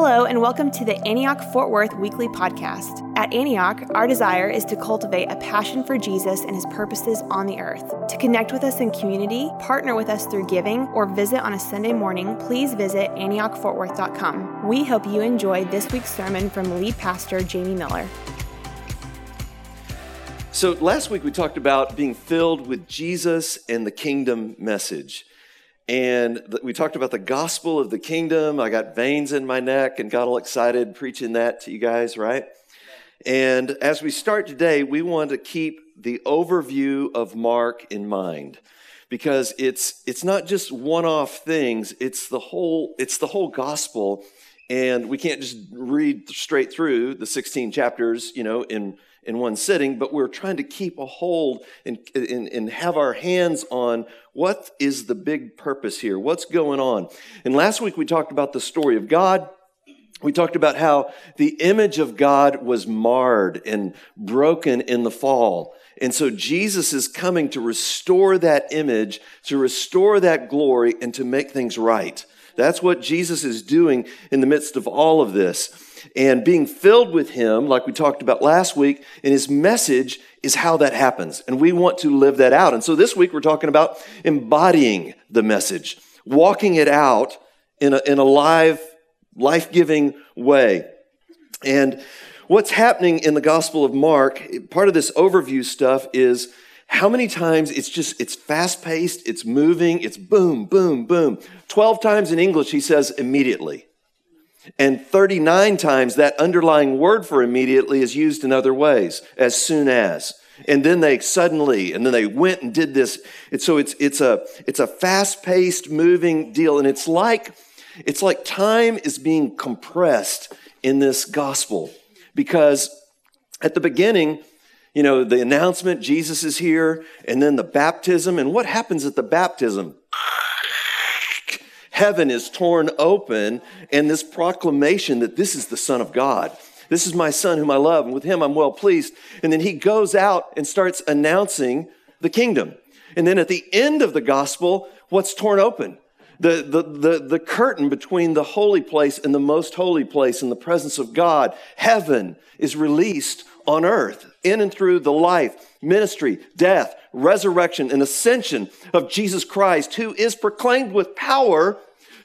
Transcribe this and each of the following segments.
Hello, and welcome to the Antioch Fort Worth Weekly Podcast. At Antioch, our desire is to cultivate a passion for Jesus and his purposes on the earth. To connect with us in community, partner with us through giving, or visit on a Sunday morning, please visit AntiochFortWorth.com. We hope you enjoy this week's sermon from lead pastor Jamie Miller. So, last week we talked about being filled with Jesus and the kingdom message. And we talked about the gospel of the kingdom. I got veins in my neck and got all excited preaching that to you guys, right? And as we start today, we want to keep the overview of Mark in mind because it's it's not just one-off things, it's the whole it's the whole gospel and we can't just read straight through the 16 chapters, you know, in in one sitting, but we're trying to keep a hold and, and, and, have our hands on what is the big purpose here? What's going on? And last week we talked about the story of God. We talked about how the image of God was marred and broken in the fall. And so Jesus is coming to restore that image, to restore that glory, and to make things right. That's what Jesus is doing in the midst of all of this and being filled with Him, like we talked about last week, and His message is how that happens. And we want to live that out. And so this week we're talking about embodying the message, walking it out in a, in a live, life giving way. And what's happening in the Gospel of Mark, part of this overview stuff is how many times it's just it's fast paced it's moving it's boom boom boom 12 times in english he says immediately and 39 times that underlying word for immediately is used in other ways, as soon as. And then they suddenly, and then they went and did this. And so it's, it's a, it's a fast paced moving deal. And it's like, it's like time is being compressed in this gospel because at the beginning, you know, the announcement, Jesus is here, and then the baptism. And what happens at the baptism? Heaven is torn open and this proclamation that this is the Son of God. This is my son whom I love, and with him I'm well pleased. And then he goes out and starts announcing the kingdom. And then at the end of the gospel, what's torn open? The, the, the, the curtain between the holy place and the most holy place in the presence of God. Heaven is released on earth in and through the life, ministry, death, resurrection, and ascension of Jesus Christ, who is proclaimed with power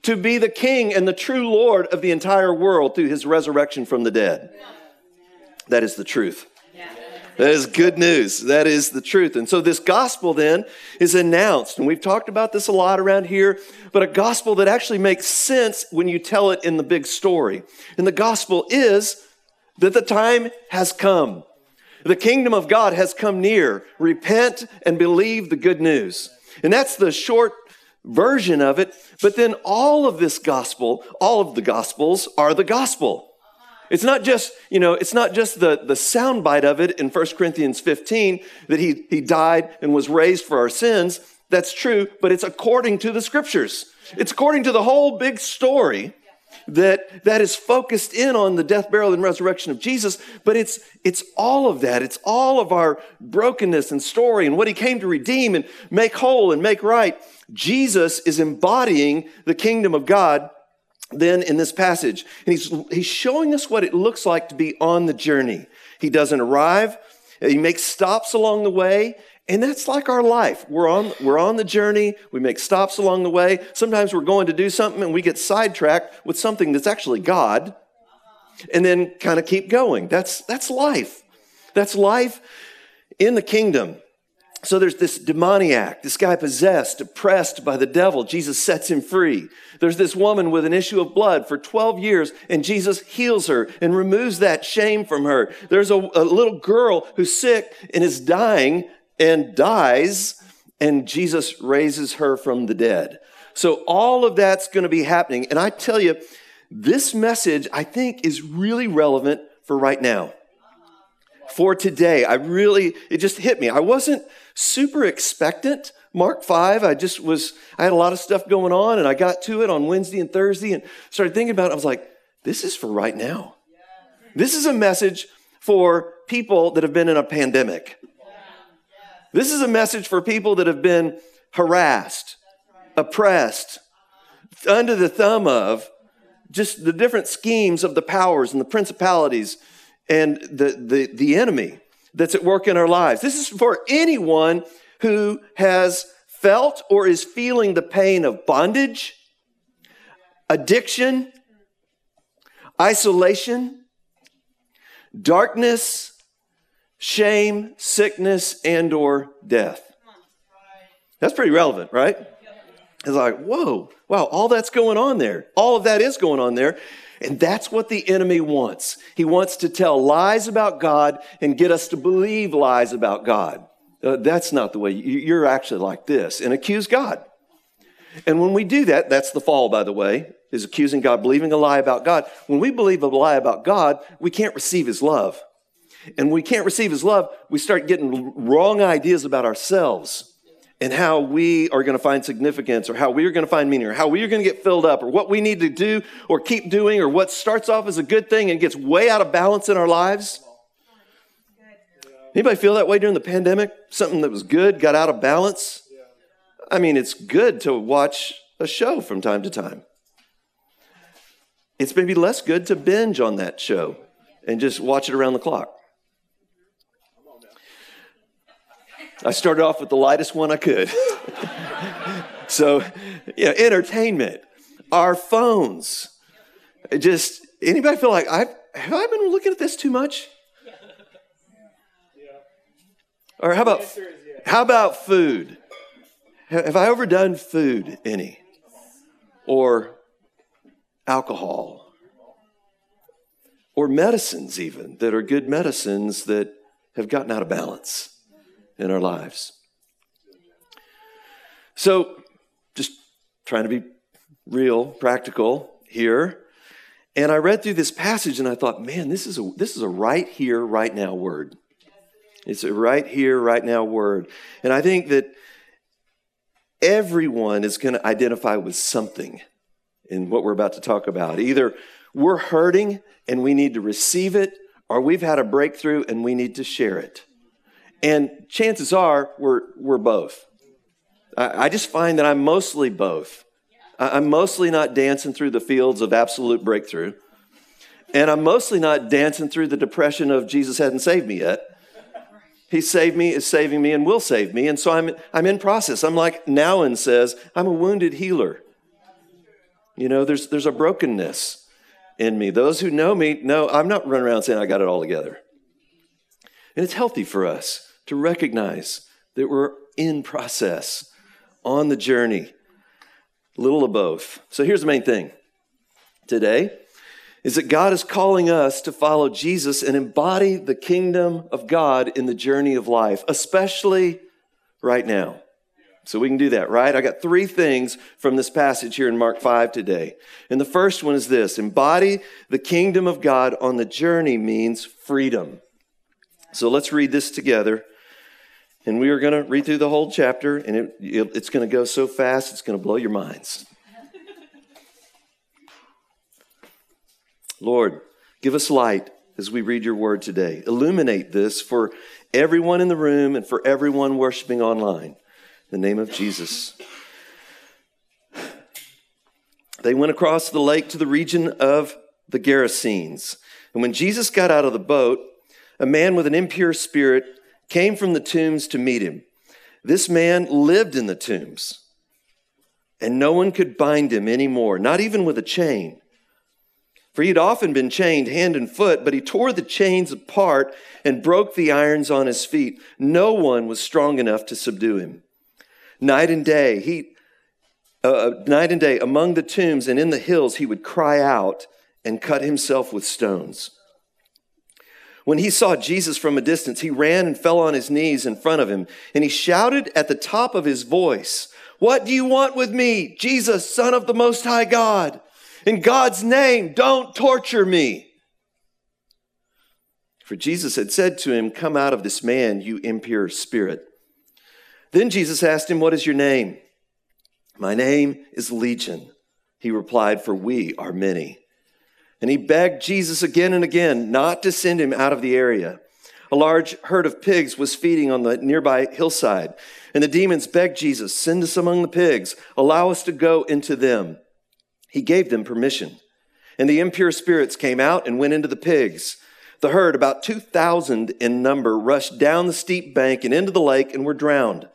to be the king and the true Lord of the entire world through his resurrection from the dead. That is the truth. That is good news. That is the truth. And so this gospel then is announced. And we've talked about this a lot around here, but a gospel that actually makes sense when you tell it in the big story. And the gospel is that the time has come. The kingdom of God has come near. Repent and believe the good news. And that's the short version of it. But then all of this gospel, all of the gospels are the gospel. It's not just, you know, it's not just the, the soundbite of it in 1 Corinthians 15 that he, he died and was raised for our sins. That's true, but it's according to the scriptures. It's according to the whole big story that, that is focused in on the death, burial, and resurrection of Jesus, but it's, it's all of that. It's all of our brokenness and story and what he came to redeem and make whole and make right. Jesus is embodying the kingdom of God then in this passage. And he's, he's showing us what it looks like to be on the journey. He doesn't arrive, he makes stops along the way. And that's like our life. We're on, we're on the journey. We make stops along the way. Sometimes we're going to do something and we get sidetracked with something that's actually God and then kind of keep going. That's, that's life. That's life in the kingdom. So there's this demoniac, this guy possessed, oppressed by the devil. Jesus sets him free. There's this woman with an issue of blood for 12 years, and Jesus heals her and removes that shame from her. There's a, a little girl who's sick and is dying and dies, and Jesus raises her from the dead. So all of that's going to be happening. And I tell you, this message, I think, is really relevant for right now. For today, I really, it just hit me. I wasn't super expectant. Mark 5, I just was, I had a lot of stuff going on and I got to it on Wednesday and Thursday and started thinking about it. I was like, this is for right now. This is a message for people that have been in a pandemic. This is a message for people that have been harassed, oppressed, under the thumb of just the different schemes of the powers and the principalities and the, the, the enemy that's at work in our lives. This is for anyone who has felt or is feeling the pain of bondage, addiction, isolation, darkness, shame, sickness, and or death. That's pretty relevant, right? It's like, whoa, wow, all that's going on there. All of that is going on there. And that's what the enemy wants. He wants to tell lies about God and get us to believe lies about God. Uh, that's not the way you're actually like this and accuse God. And when we do that, that's the fall, by the way, is accusing God, believing a lie about God. When we believe a lie about God, we can't receive his love. And we can't receive his love, we start getting wrong ideas about ourselves and how we are going to find significance or how we are going to find meaning or how we are going to get filled up or what we need to do or keep doing or what starts off as a good thing and gets way out of balance in our lives. Anybody feel that way during the pandemic? Something that was good got out of balance? I mean, it's good to watch a show from time to time. It's maybe less good to binge on that show and just watch it around the clock. I started off with the lightest one I could. so, yeah, entertainment, our phones. Just anybody feel like I've have I been looking at this too much? Or how about how about food? Have I overdone food any? Or alcohol? Or medicines even that are good medicines that have gotten out of balance? In our lives. So, just trying to be real, practical here. And I read through this passage and I thought, man, this is a, this is a right here, right now word. It's a right here, right now word. And I think that everyone is going to identify with something in what we're about to talk about. Either we're hurting and we need to receive it, or we've had a breakthrough and we need to share it. And chances are we're, we're both. I, I just find that I'm mostly both. I, I'm mostly not dancing through the fields of absolute breakthrough. And I'm mostly not dancing through the depression of Jesus hadn't saved me yet. He saved me, is saving me, and will save me. And so I'm, I'm in process. I'm like Nouwen says, I'm a wounded healer. You know, there's, there's a brokenness in me. Those who know me know I'm not running around saying I got it all together. And it's healthy for us to recognize that we're in process, on the journey, little of both. So here's the main thing today is that God is calling us to follow Jesus and embody the kingdom of God in the journey of life, especially right now. So we can do that, right? I got three things from this passage here in Mark 5 today. And the first one is this embody the kingdom of God on the journey means freedom. So let's read this together. And we are going to read through the whole chapter, and it, it, it's going to go so fast, it's going to blow your minds. Lord, give us light as we read your word today. Illuminate this for everyone in the room and for everyone worshiping online. In the name of Jesus. They went across the lake to the region of the Gerasenes. And when Jesus got out of the boat, a man with an impure spirit came from the tombs to meet him. This man lived in the tombs, and no one could bind him anymore, not even with a chain. For he had often been chained hand and foot, but he tore the chains apart and broke the irons on his feet. No one was strong enough to subdue him. Night and day, he, uh, uh night and day, among the tombs and in the hills, he would cry out and cut himself with stones. When he saw Jesus from a distance, he ran and fell on his knees in front of him, and he shouted at the top of his voice, What do you want with me, Jesus, Son of the Most High God? In God's name, don't torture me. For Jesus had said to him, Come out of this man, you impure spirit. Then Jesus asked him, What is your name? My name is Legion. He replied, For we are many. And he begged Jesus again and again not to send him out of the area. A large herd of pigs was feeding on the nearby hillside. And the demons begged Jesus, Send us among the pigs, allow us to go into them. He gave them permission. And the impure spirits came out and went into the pigs. The herd, about 2,000 in number, rushed down the steep bank and into the lake and were drowned.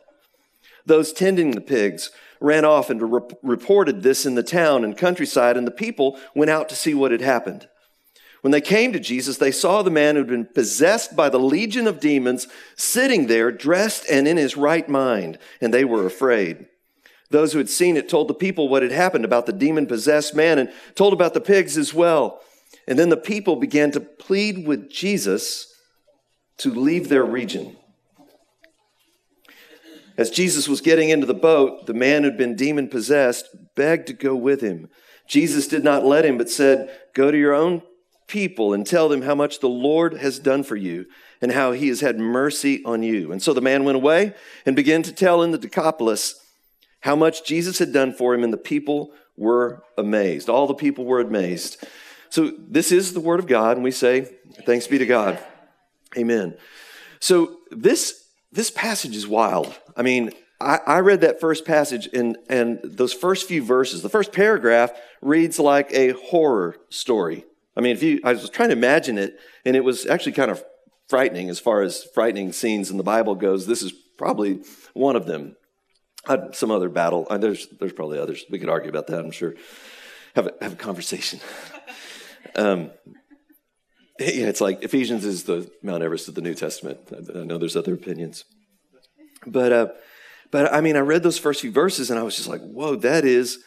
Those tending the pigs ran off and re- reported this in the town and countryside, and the people went out to see what had happened. When they came to Jesus, they saw the man who'd been possessed by the legion of demons sitting there, dressed and in his right mind, and they were afraid. Those who had seen it told the people what had happened about the demon possessed man and told about the pigs as well. And then the people began to plead with Jesus to leave their region. As Jesus was getting into the boat, the man who'd been demon possessed begged to go with him. Jesus did not let him, but said, Go to your own people and tell them how much the Lord has done for you and how he has had mercy on you. And so the man went away and began to tell in the Decapolis how much Jesus had done for him, and the people were amazed. All the people were amazed. So this is the word of God, and we say, Thanks be to God. Amen. So this this passage is wild. I mean, I, I, read that first passage and, and those first few verses, the first paragraph reads like a horror story. I mean, if you, I was trying to imagine it, and it was actually kind of frightening as far as frightening scenes in the Bible goes. This is probably one of them. Uh, some other battle. Uh, there's, there's probably others. We could argue about that, I'm sure. Have a, have a conversation. um, it's like Ephesians is the Mount Everest of the New Testament. I, I know there's other opinions. But, uh, but I mean, I read those first few verses and I was just like, whoa, that is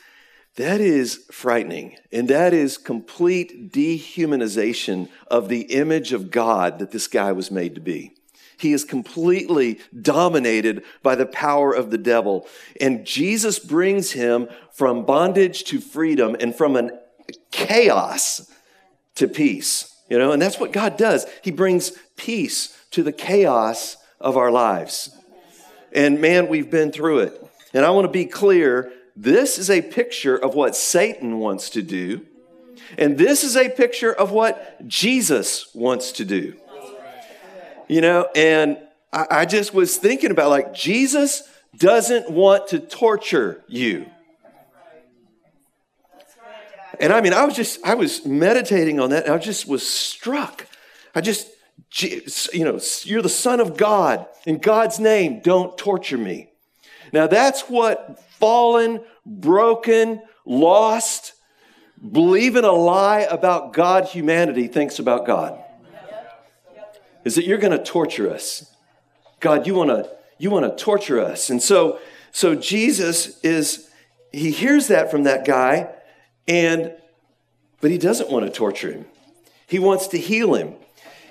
that is frightening. And that is complete dehumanization of the image of God that this guy was made to be. He is completely dominated by the power of the devil. And Jesus brings him from bondage to freedom and from an chaos to peace. You know, and that's what God does. He brings peace to the chaos of our lives. And man, we've been through it. And I want to be clear this is a picture of what Satan wants to do, and this is a picture of what Jesus wants to do. You know, and I, I just was thinking about like, Jesus doesn't want to torture you. And I mean, I was just, I was meditating on that, and I just was struck. I just, you know, you're the Son of God. In God's name, don't torture me. Now, that's what fallen, broken, lost, believing a lie about God, humanity thinks about God. Is that you're going to torture us. God, you want to you want to torture us. And so so Jesus is he hears that from that guy and but he doesn't want to torture him. He wants to heal him.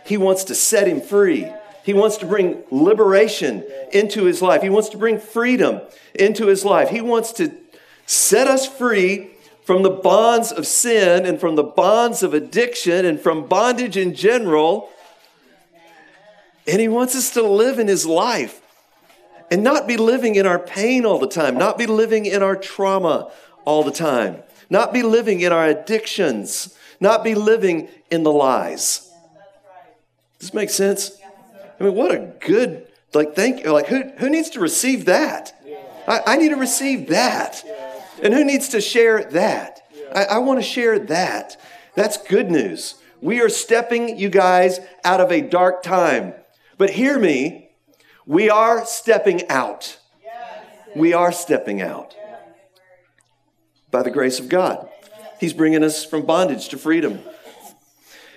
He wants to set him free. He wants to bring liberation into his life. He wants to bring freedom into his life. He wants to set us free from the bonds of sin and from the bonds of addiction and from bondage in general. And he wants us to live in his life and not be living in our pain all the time, not be living in our trauma all the time, not be living in our addictions, not be living in the lies. Does this make sense? I mean, what a good, like, thank you. Like, who, who needs to receive that? I, I need to receive that. And who needs to share that? I, I want to share that. That's good news. We are stepping, you guys, out of a dark time. But hear me, we are stepping out. We are stepping out by the grace of God. He's bringing us from bondage to freedom.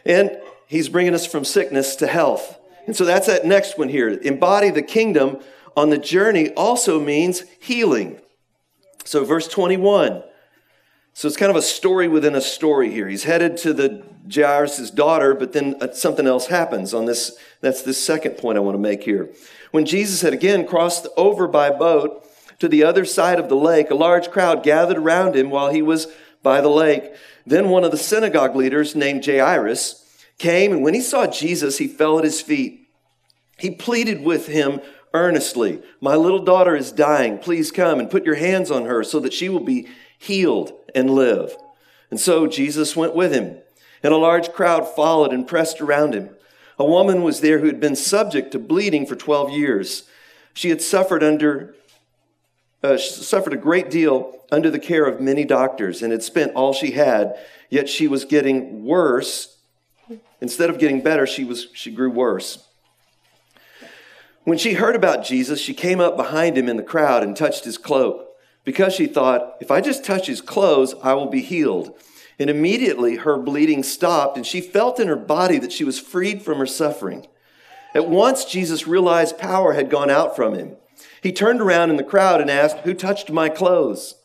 And He's bringing us from sickness to health. And so that's that next one here. Embody the kingdom on the journey also means healing. So, verse 21. So it's kind of a story within a story here. He's headed to the Jairus' daughter, but then uh, something else happens on this. That's the second point I want to make here. When Jesus had again crossed over by boat to the other side of the lake, a large crowd gathered around him while he was by the lake. Then one of the synagogue leaders named Jairus came, and when he saw Jesus, he fell at his feet. He pleaded with him earnestly, My little daughter is dying. Please come and put your hands on her so that she will be healed and live. And so Jesus went with him, and a large crowd followed and pressed around him. A woman was there who had been subject to bleeding for 12 years. She had suffered under uh, suffered a great deal under the care of many doctors and had spent all she had, yet she was getting worse. Instead of getting better, she, was, she grew worse. When she heard about Jesus, she came up behind him in the crowd and touched his cloak because she thought, if I just touch his clothes, I will be healed. And immediately her bleeding stopped, and she felt in her body that she was freed from her suffering. At once, Jesus realized power had gone out from him. He turned around in the crowd and asked, Who touched my clothes?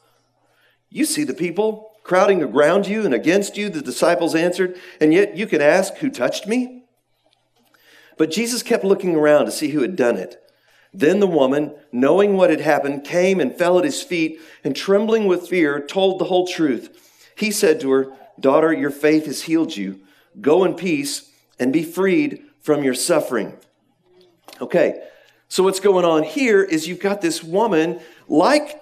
You see the people crowding around you and against you, the disciples answered, and yet you can ask, Who touched me? But Jesus kept looking around to see who had done it. Then the woman, knowing what had happened, came and fell at his feet, and trembling with fear, told the whole truth. He said to her, Daughter, your faith has healed you. Go in peace and be freed from your suffering. Okay, so what's going on here is you've got this woman, like,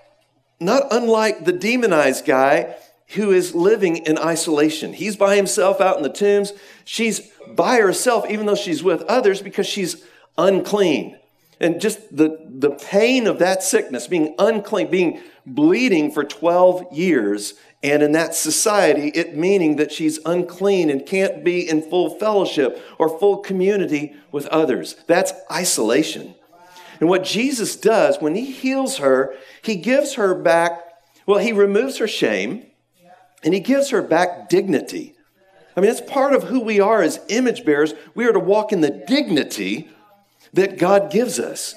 not unlike the demonized guy who is living in isolation. He's by himself out in the tombs. She's by herself, even though she's with others, because she's unclean. And just the, the pain of that sickness, being unclean, being bleeding for 12 years, and in that society, it meaning that she's unclean and can't be in full fellowship or full community with others. That's isolation. And what Jesus does when he heals her, he gives her back, well, he removes her shame and he gives her back dignity. I mean, it's part of who we are as image bearers. We are to walk in the dignity that God gives us.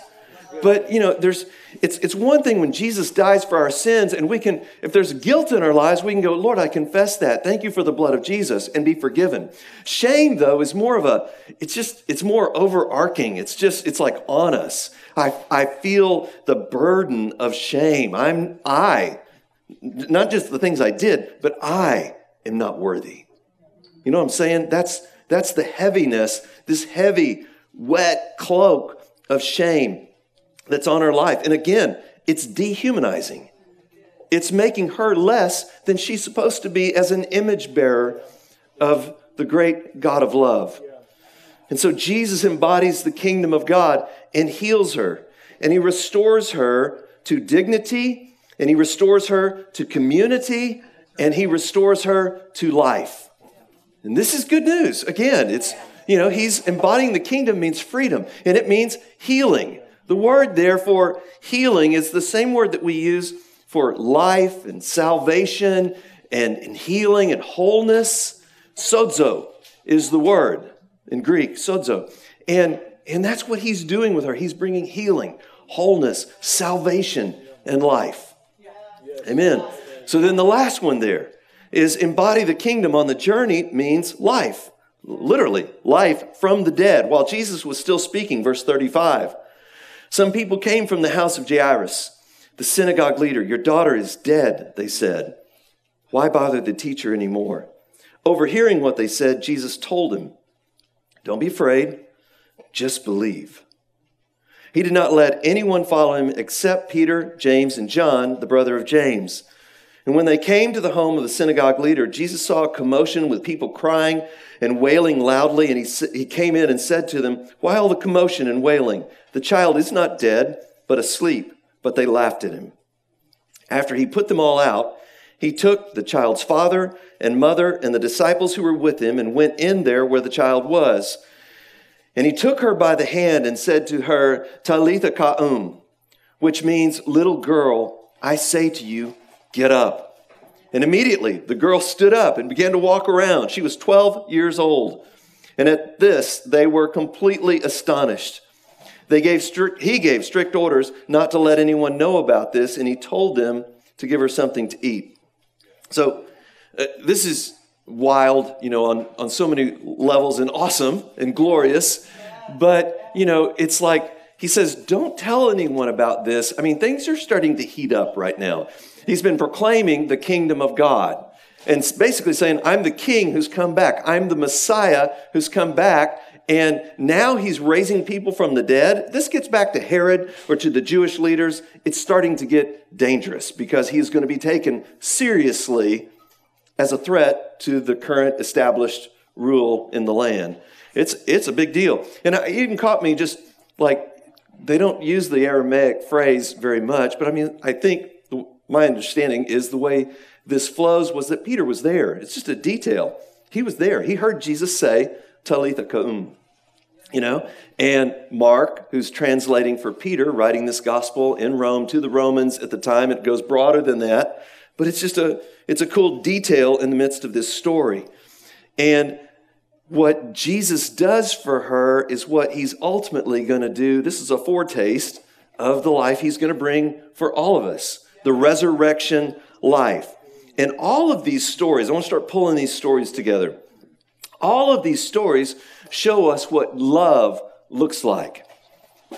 But, you know, there's, it's, it's one thing when Jesus dies for our sins, and we can, if there's guilt in our lives, we can go, Lord, I confess that. Thank you for the blood of Jesus, and be forgiven. Shame, though, is more of a, it's just, it's more overarching. It's just, it's like on us. I, I feel the burden of shame. I'm, I, not just the things I did, but I am not worthy. You know what I'm saying? That's, that's the heaviness, this heavy, wet cloak of shame that's on her life. And again, it's dehumanizing. It's making her less than she's supposed to be as an image bearer of the great God of love. And so Jesus embodies the kingdom of God and heals her. And he restores her to dignity, and he restores her to community, and he restores her to life. And this is good news. Again, it's, you know, he's embodying the kingdom means freedom, and it means healing. The word, therefore, healing is the same word that we use for life and salvation and, and healing and wholeness. Sozo is the word in Greek, sozo. And, and that's what he's doing with her. He's bringing healing, wholeness, salvation, and life. Amen. So then the last one there is embody the kingdom on the journey means life. Literally, life from the dead. While Jesus was still speaking, verse 35. Some people came from the house of Jairus, the synagogue leader. Your daughter is dead, they said. Why bother the teacher anymore? Overhearing what they said, Jesus told him, Don't be afraid, just believe. He did not let anyone follow him except Peter, James, and John, the brother of James. And when they came to the home of the synagogue leader, Jesus saw a commotion with people crying and wailing loudly. And he, he came in and said to them, Why all the commotion and wailing? The child is not dead, but asleep. But they laughed at him. After he put them all out, he took the child's father and mother and the disciples who were with him and went in there where the child was. And he took her by the hand and said to her, Talitha koum, which means, Little girl, I say to you, Get up. And immediately the girl stood up and began to walk around. She was 12 years old. And at this, they were completely astonished. They gave strict, he gave strict orders not to let anyone know about this, and he told them to give her something to eat. So, uh, this is wild, you know, on, on so many levels and awesome and glorious. But, you know, it's like he says, don't tell anyone about this. I mean, things are starting to heat up right now. He's been proclaiming the kingdom of God and basically saying, I'm the king who's come back. I'm the Messiah who's come back. And now he's raising people from the dead. This gets back to Herod or to the Jewish leaders. It's starting to get dangerous because he's going to be taken seriously as a threat to the current established rule in the land. It's, it's a big deal. And it even caught me just like they don't use the Aramaic phrase very much, but I mean, I think my understanding is the way this flows was that Peter was there. It's just a detail. He was there. He heard Jesus say, Talitha koum, you know? And Mark, who's translating for Peter, writing this gospel in Rome to the Romans at the time, it goes broader than that, but it's just a, it's a cool detail in the midst of this story. And what Jesus does for her is what he's ultimately going to do. This is a foretaste of the life he's going to bring for all of us the resurrection life. And all of these stories, I want to start pulling these stories together. All of these stories show us what love looks like.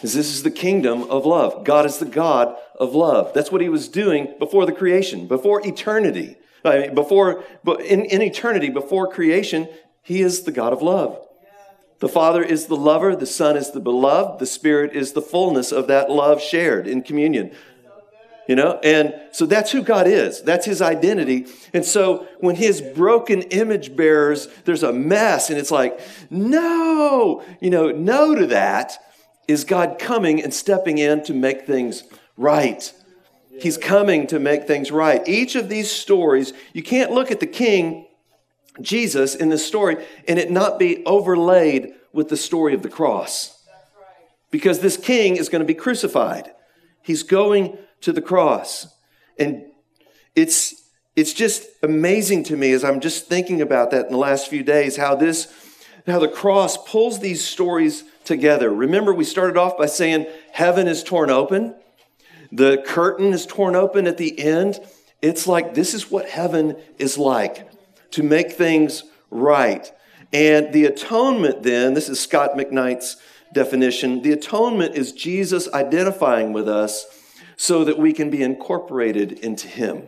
This is the kingdom of love. God is the God of love. That's what he was doing before the creation, before eternity. I mean, before, in, in eternity, before creation, he is the God of love. The Father is the lover, the Son is the beloved, the Spirit is the fullness of that love shared in communion. You know, and so that's who God is. That's his identity. And so when his broken image bearers, there's a mess, and it's like, no, you know, no to that is God coming and stepping in to make things right. He's coming to make things right. Each of these stories, you can't look at the king, Jesus, in this story and it not be overlaid with the story of the cross. Because this king is going to be crucified. He's going to the cross. And it's it's just amazing to me as I'm just thinking about that in the last few days how this how the cross pulls these stories together. Remember we started off by saying heaven is torn open. The curtain is torn open at the end. It's like this is what heaven is like to make things right. And the atonement then, this is Scot McKnight's definition, the atonement is Jesus identifying with us so that we can be incorporated into him.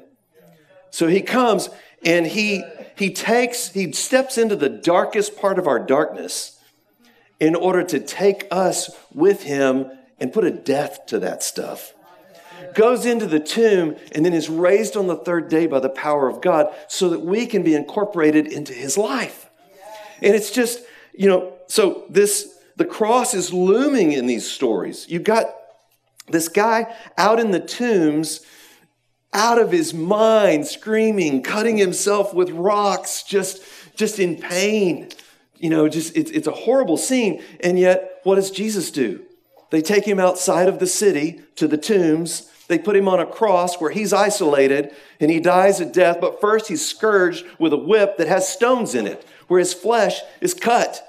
So he comes and he he takes he steps into the darkest part of our darkness in order to take us with him and put a death to that stuff. Goes into the tomb and then is raised on the third day by the power of God so that we can be incorporated into his life. And it's just, you know, so this the cross is looming in these stories. You've got this guy out in the tombs, out of his mind, screaming, cutting himself with rocks, just, just in pain. You know, just it's, it's a horrible scene. And yet, what does Jesus do? They take him outside of the city to the tombs. They put him on a cross where he's isolated and he dies a death. But first, he's scourged with a whip that has stones in it, where his flesh is cut.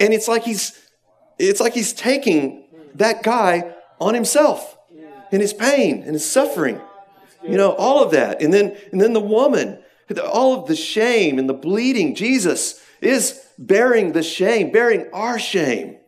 And it's like he's it's like he's taking that guy on himself in his pain and his suffering. You know, all of that. And then, and then the woman, all of the shame and the bleeding. Jesus is bearing the shame, bearing our shame.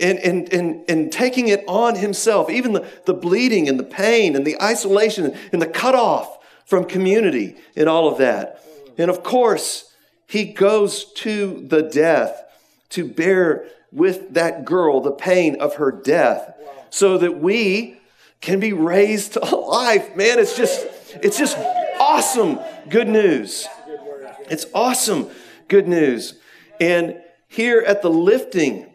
And, and, and, and taking it on himself, even the, the bleeding and the pain and the isolation and the cutoff from community and all of that. And of course, he goes to the death to bear with that girl the pain of her death so that we can be raised to life. Man, it's just, it's just awesome good news. It's awesome good news. And here at the lifting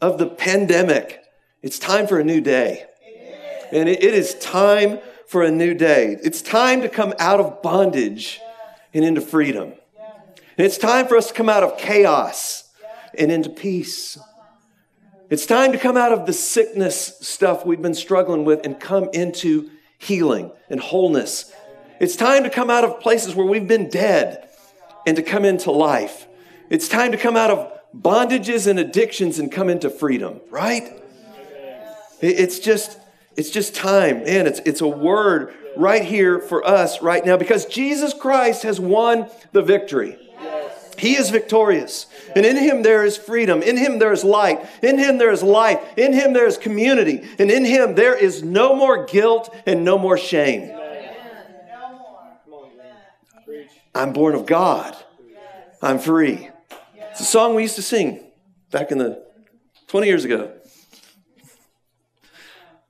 of the pandemic, it's time for a new day. And it is time for a new day. It's time to come out of bondage and into freedom. And it's time for us to come out of chaos and into peace. It's time to come out of the sickness stuff we've been struggling with and come into healing and wholeness. It's time to come out of places where we've been dead and to come into life. It's time to come out of bondages and addictions and come into freedom, right? It's just it's just time. Man, it's it's a word right here for us right now because Jesus Christ has won the victory. He is victorious. And in him there is freedom. In him there is light. In him there is life. In him there is community. And in him there is no more guilt and no more shame. I'm born of God. I'm free. It's a song we used to sing back in the 20 years ago.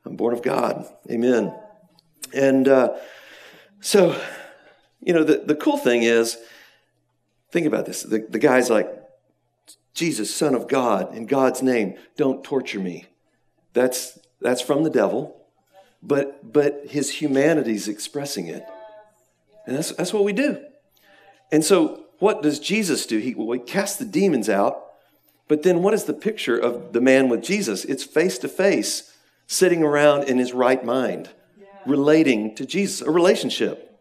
I'm born of God. Amen. And uh, so, you know, the, the cool thing is, Think about this. The, the guy's like, Jesus, Son of God, in God's name, don't torture me. That's, that's from the devil, but, but his humanity is expressing it. And that's, that's what we do. And so, what does Jesus do? He, well, he casts the demons out, but then what is the picture of the man with Jesus? It's face to face, sitting around in his right mind, relating to Jesus, a relationship.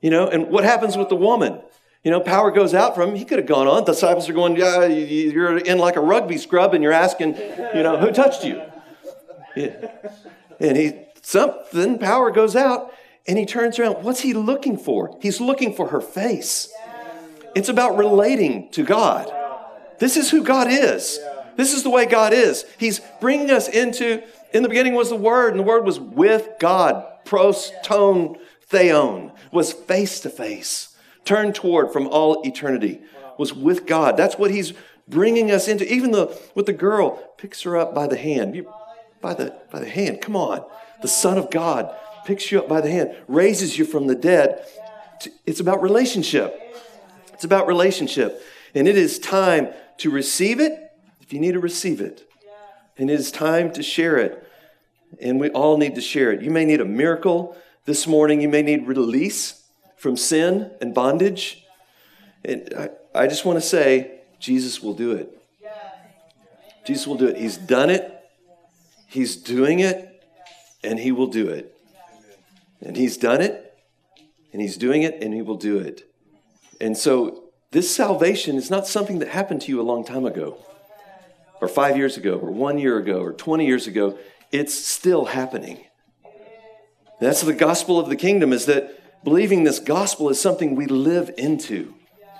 You know, and what happens with the woman? You know, power goes out from him. He could have gone on. The disciples are going, Yeah, you're in like a rugby scrum and you're asking, you know, who touched you? Yeah. And he, something, power goes out and he turns around. What's he looking for? He's looking for her face. It's about relating to God. This is who God is. This is the way God is. He's bringing us into, in the beginning was the Word, and the Word was with God. Pros, ton, theon, was face to face, turned toward from all eternity, was with God. That's what He's bringing us into. Even the, with the girl, picks her up by the hand. You, by, the, by the hand, come on. The Son of God picks you up by the hand, raises you from the dead. It's about relationship. It's about relationship. And it is time to receive it if you need to receive it. And it is time to share it. And we all need to share it. You may need a miracle this morning. You may need release from sin and bondage. And I, I just want to say, Jesus will do it. Jesus will do it. He's done it, He's doing it, and He will do it. And He's done it, and He's doing it, and He will do it. And so this salvation is not something that happened to you a long time ago, or five years ago, or one year ago, or 20 years ago. It's still happening. That's the gospel of the kingdom, is that believing this gospel is something we live into.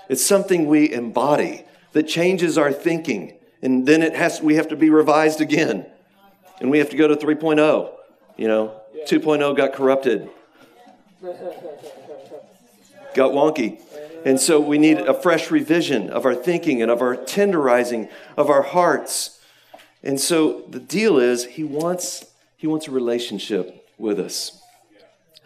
It's something we embody that changes our thinking. And then it has, we have to be revised again. And we have to go to 3.0. You know, 2.0 got corrupted, got wonky. And so we need a fresh revision of our thinking and of our tenderizing of our hearts. And so the deal is he wants he wants a relationship with us.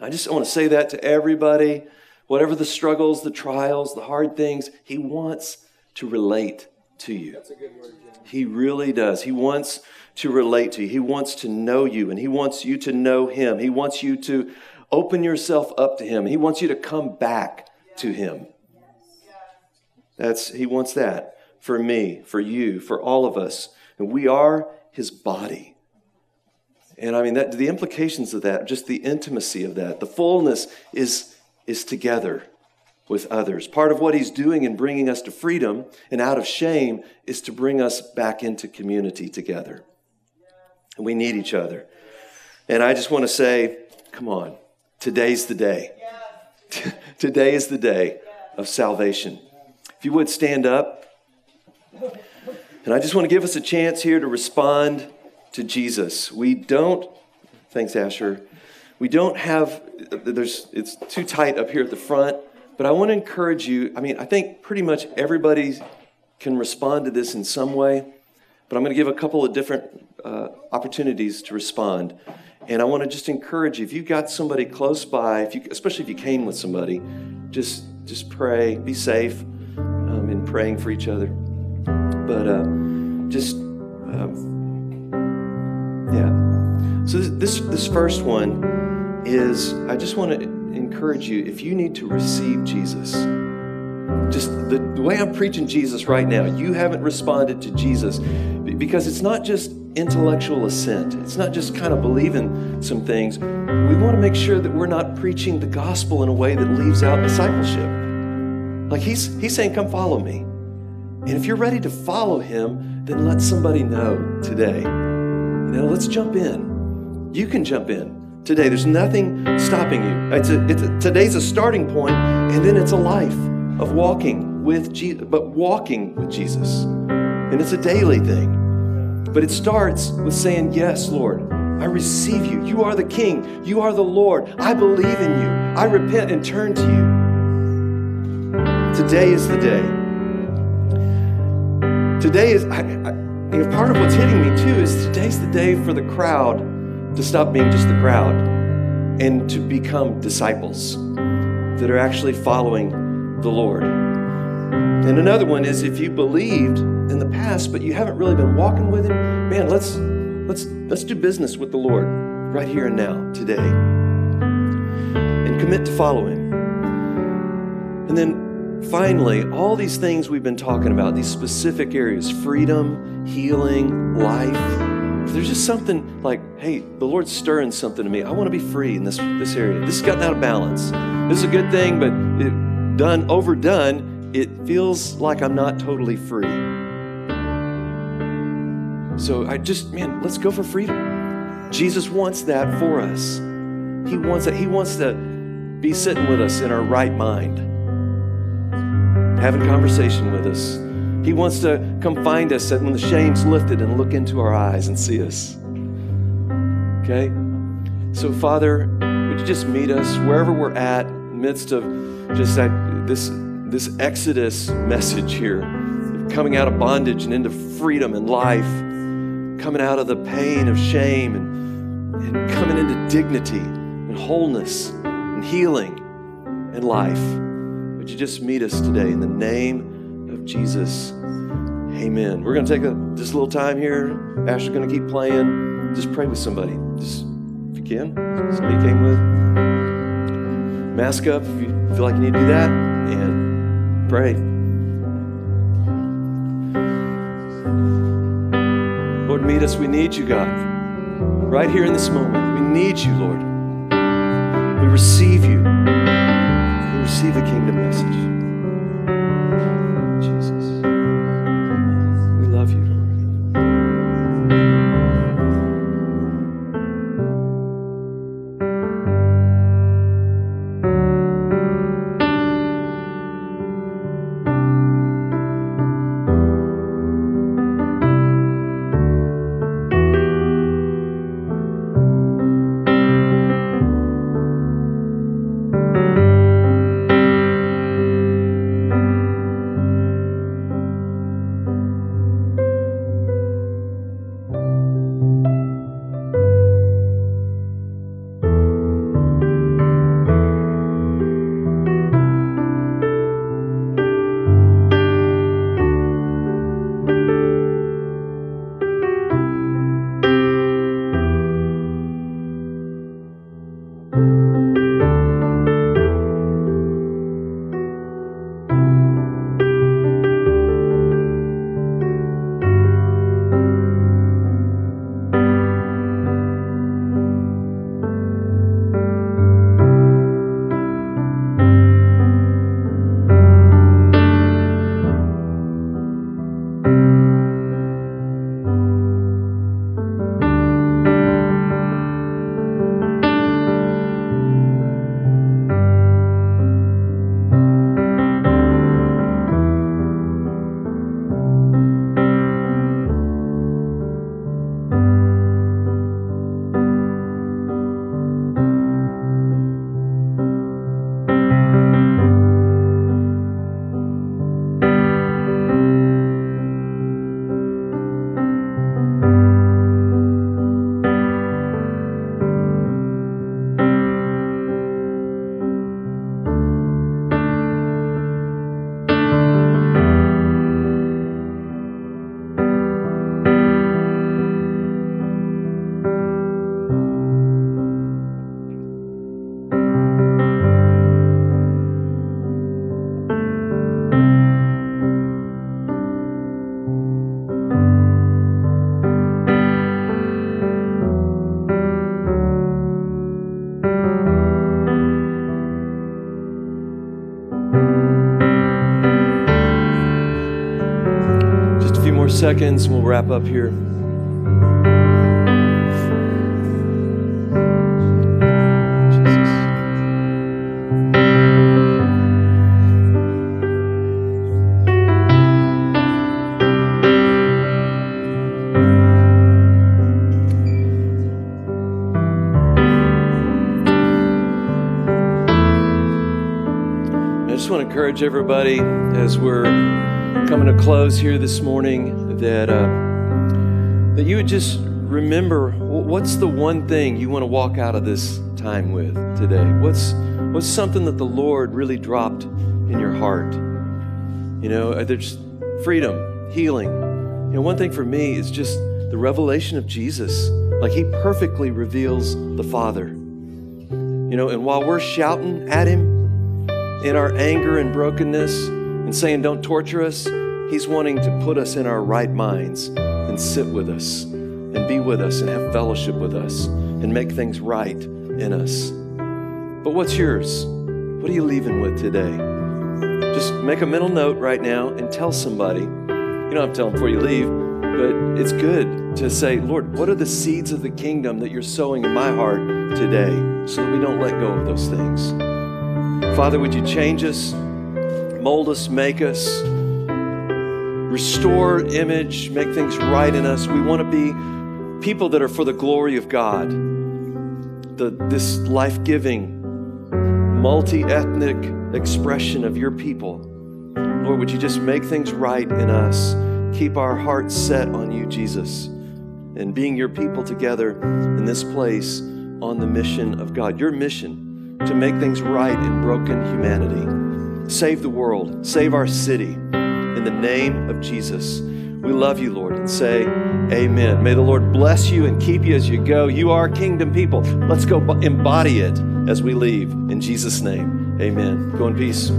I just want to say that to everybody, whatever the struggles, the trials, the hard things, he wants to relate to you. That's a good word, Jim. He really does. He wants to relate to you. He wants to know you and he wants you to know him. He wants you to open yourself up to him. He wants you to come back to him. That's, he wants that for me, for you, for all of us. And we are his body. And I mean, that, the implications of that, just the intimacy of that, the fullness is, is together with others. Part of what he's doing in bringing us to freedom and out of shame is to bring us back into community together. And we need each other. And I just want to say, come on, today's the day. Today is the day of salvation. If you would stand up. And I just want to give us a chance here to respond to Jesus. We don't, thanks, Asher. We don't have, there's, it's too tight up here at the front, but I want to encourage you. I mean, I think pretty much everybody can respond to this in some way, but I'm going to give a couple of different uh, opportunities to respond. And I want to just encourage you if you've got somebody close by, if you, especially if you came with somebody, just, just pray, be safe um, in praying for each other. But uh, just, um, yeah. So this, this, first one is I just want to encourage you if you need to receive Jesus, just the, the way I'm preaching Jesus right now, you haven't responded to Jesus because it's not just intellectual assent. It's not just kind of believing some things. We want to make sure that we're not preaching the gospel in a way that leaves out discipleship. Like he's, he's saying, Come follow me. And if you're ready to follow him, then let somebody know today. Know, let's jump in. You can jump in today. There's nothing stopping you. It's a, it's a, today's a starting point, and then it's a life of walking with Jesus, but walking with Jesus. And it's a daily thing. But it starts with saying, Yes, Lord, I receive you. You are the King. You are the Lord. I believe in you. I repent and turn to you. Today is the day. Today is, I, I, part of what's hitting me too is today's the day for the crowd to stop being just the crowd and to become disciples that are actually following the Lord. And another one is if you believed in the past, but you haven't really been walking with Him, man, let's let's let's do business with the Lord right here and now, today. And commit to follow him. And then finally, all these things we've been talking about, these specific areas, freedom, healing, life. There's just something like, hey, the Lord's stirring something to me. I want to be free in this, this area. This has gotten out of balance. This is a good thing, but it, done overdone, it feels like I'm not totally free. So I just, man, let's go for freedom. Jesus wants that for us. He wants that. He wants to be sitting with us in our right mind, having conversation with us. He wants to come find us when the shame's lifted and look into our eyes and see us. Okay? So, Father, would you just meet us wherever we're at, midst of just that this this Exodus message here, coming out of bondage and into freedom and life, coming out of the pain of shame and, and coming into dignity and wholeness and healing and life. Would you just meet us today in the name of Jesus? Amen. We're going to take a, just a little time here. Ashley's going to keep playing. Just pray with somebody. Just if you can. Somebody you came with. Mask up if you feel like you need to do that. And pray. Lord, meet us. We need you, God. Right here in this moment. We need you, Lord. We receive you. Receive the kingdom message. Seconds, we'll wrap up here. I just want to encourage everybody as we're coming to close here this morning that uh, that you would just remember what's the one thing you want to walk out of this time with today. What's what's something that the Lord really dropped in your heart? You know, uh, there's freedom, healing. You know, one thing for me is just the revelation of Jesus. Like he perfectly reveals the Father. You know, and while we're shouting at him in our anger and brokenness and saying, Don't torture us, he's wanting to put us in our right minds and sit with us and be with us and have fellowship with us and make things right in us. But what's yours? What are you leaving with today? Just make a mental note right now and tell somebody. You don't have to tell them before you leave, but it's good to say, Lord, what are the seeds of the kingdom that you're sowing in my heart today so that we don't let go of those things? Father, would you change us, mold us, make us, restore image, make things right in us? We want to be people that are for the glory of God. The, this life giving, multi ethnic expression of your people. Lord, would you just make things right in us? Keep our hearts set on you, Jesus, and being your people together in this place on the mission of God. Your mission to make things right in broken humanity. Save the world, save our city in the name of Jesus. We love you, Lord, and say amen. May the Lord bless you and keep you as you go. You are kingdom people. Let's go embody it as we leave. In Jesus' name, amen. Go in peace.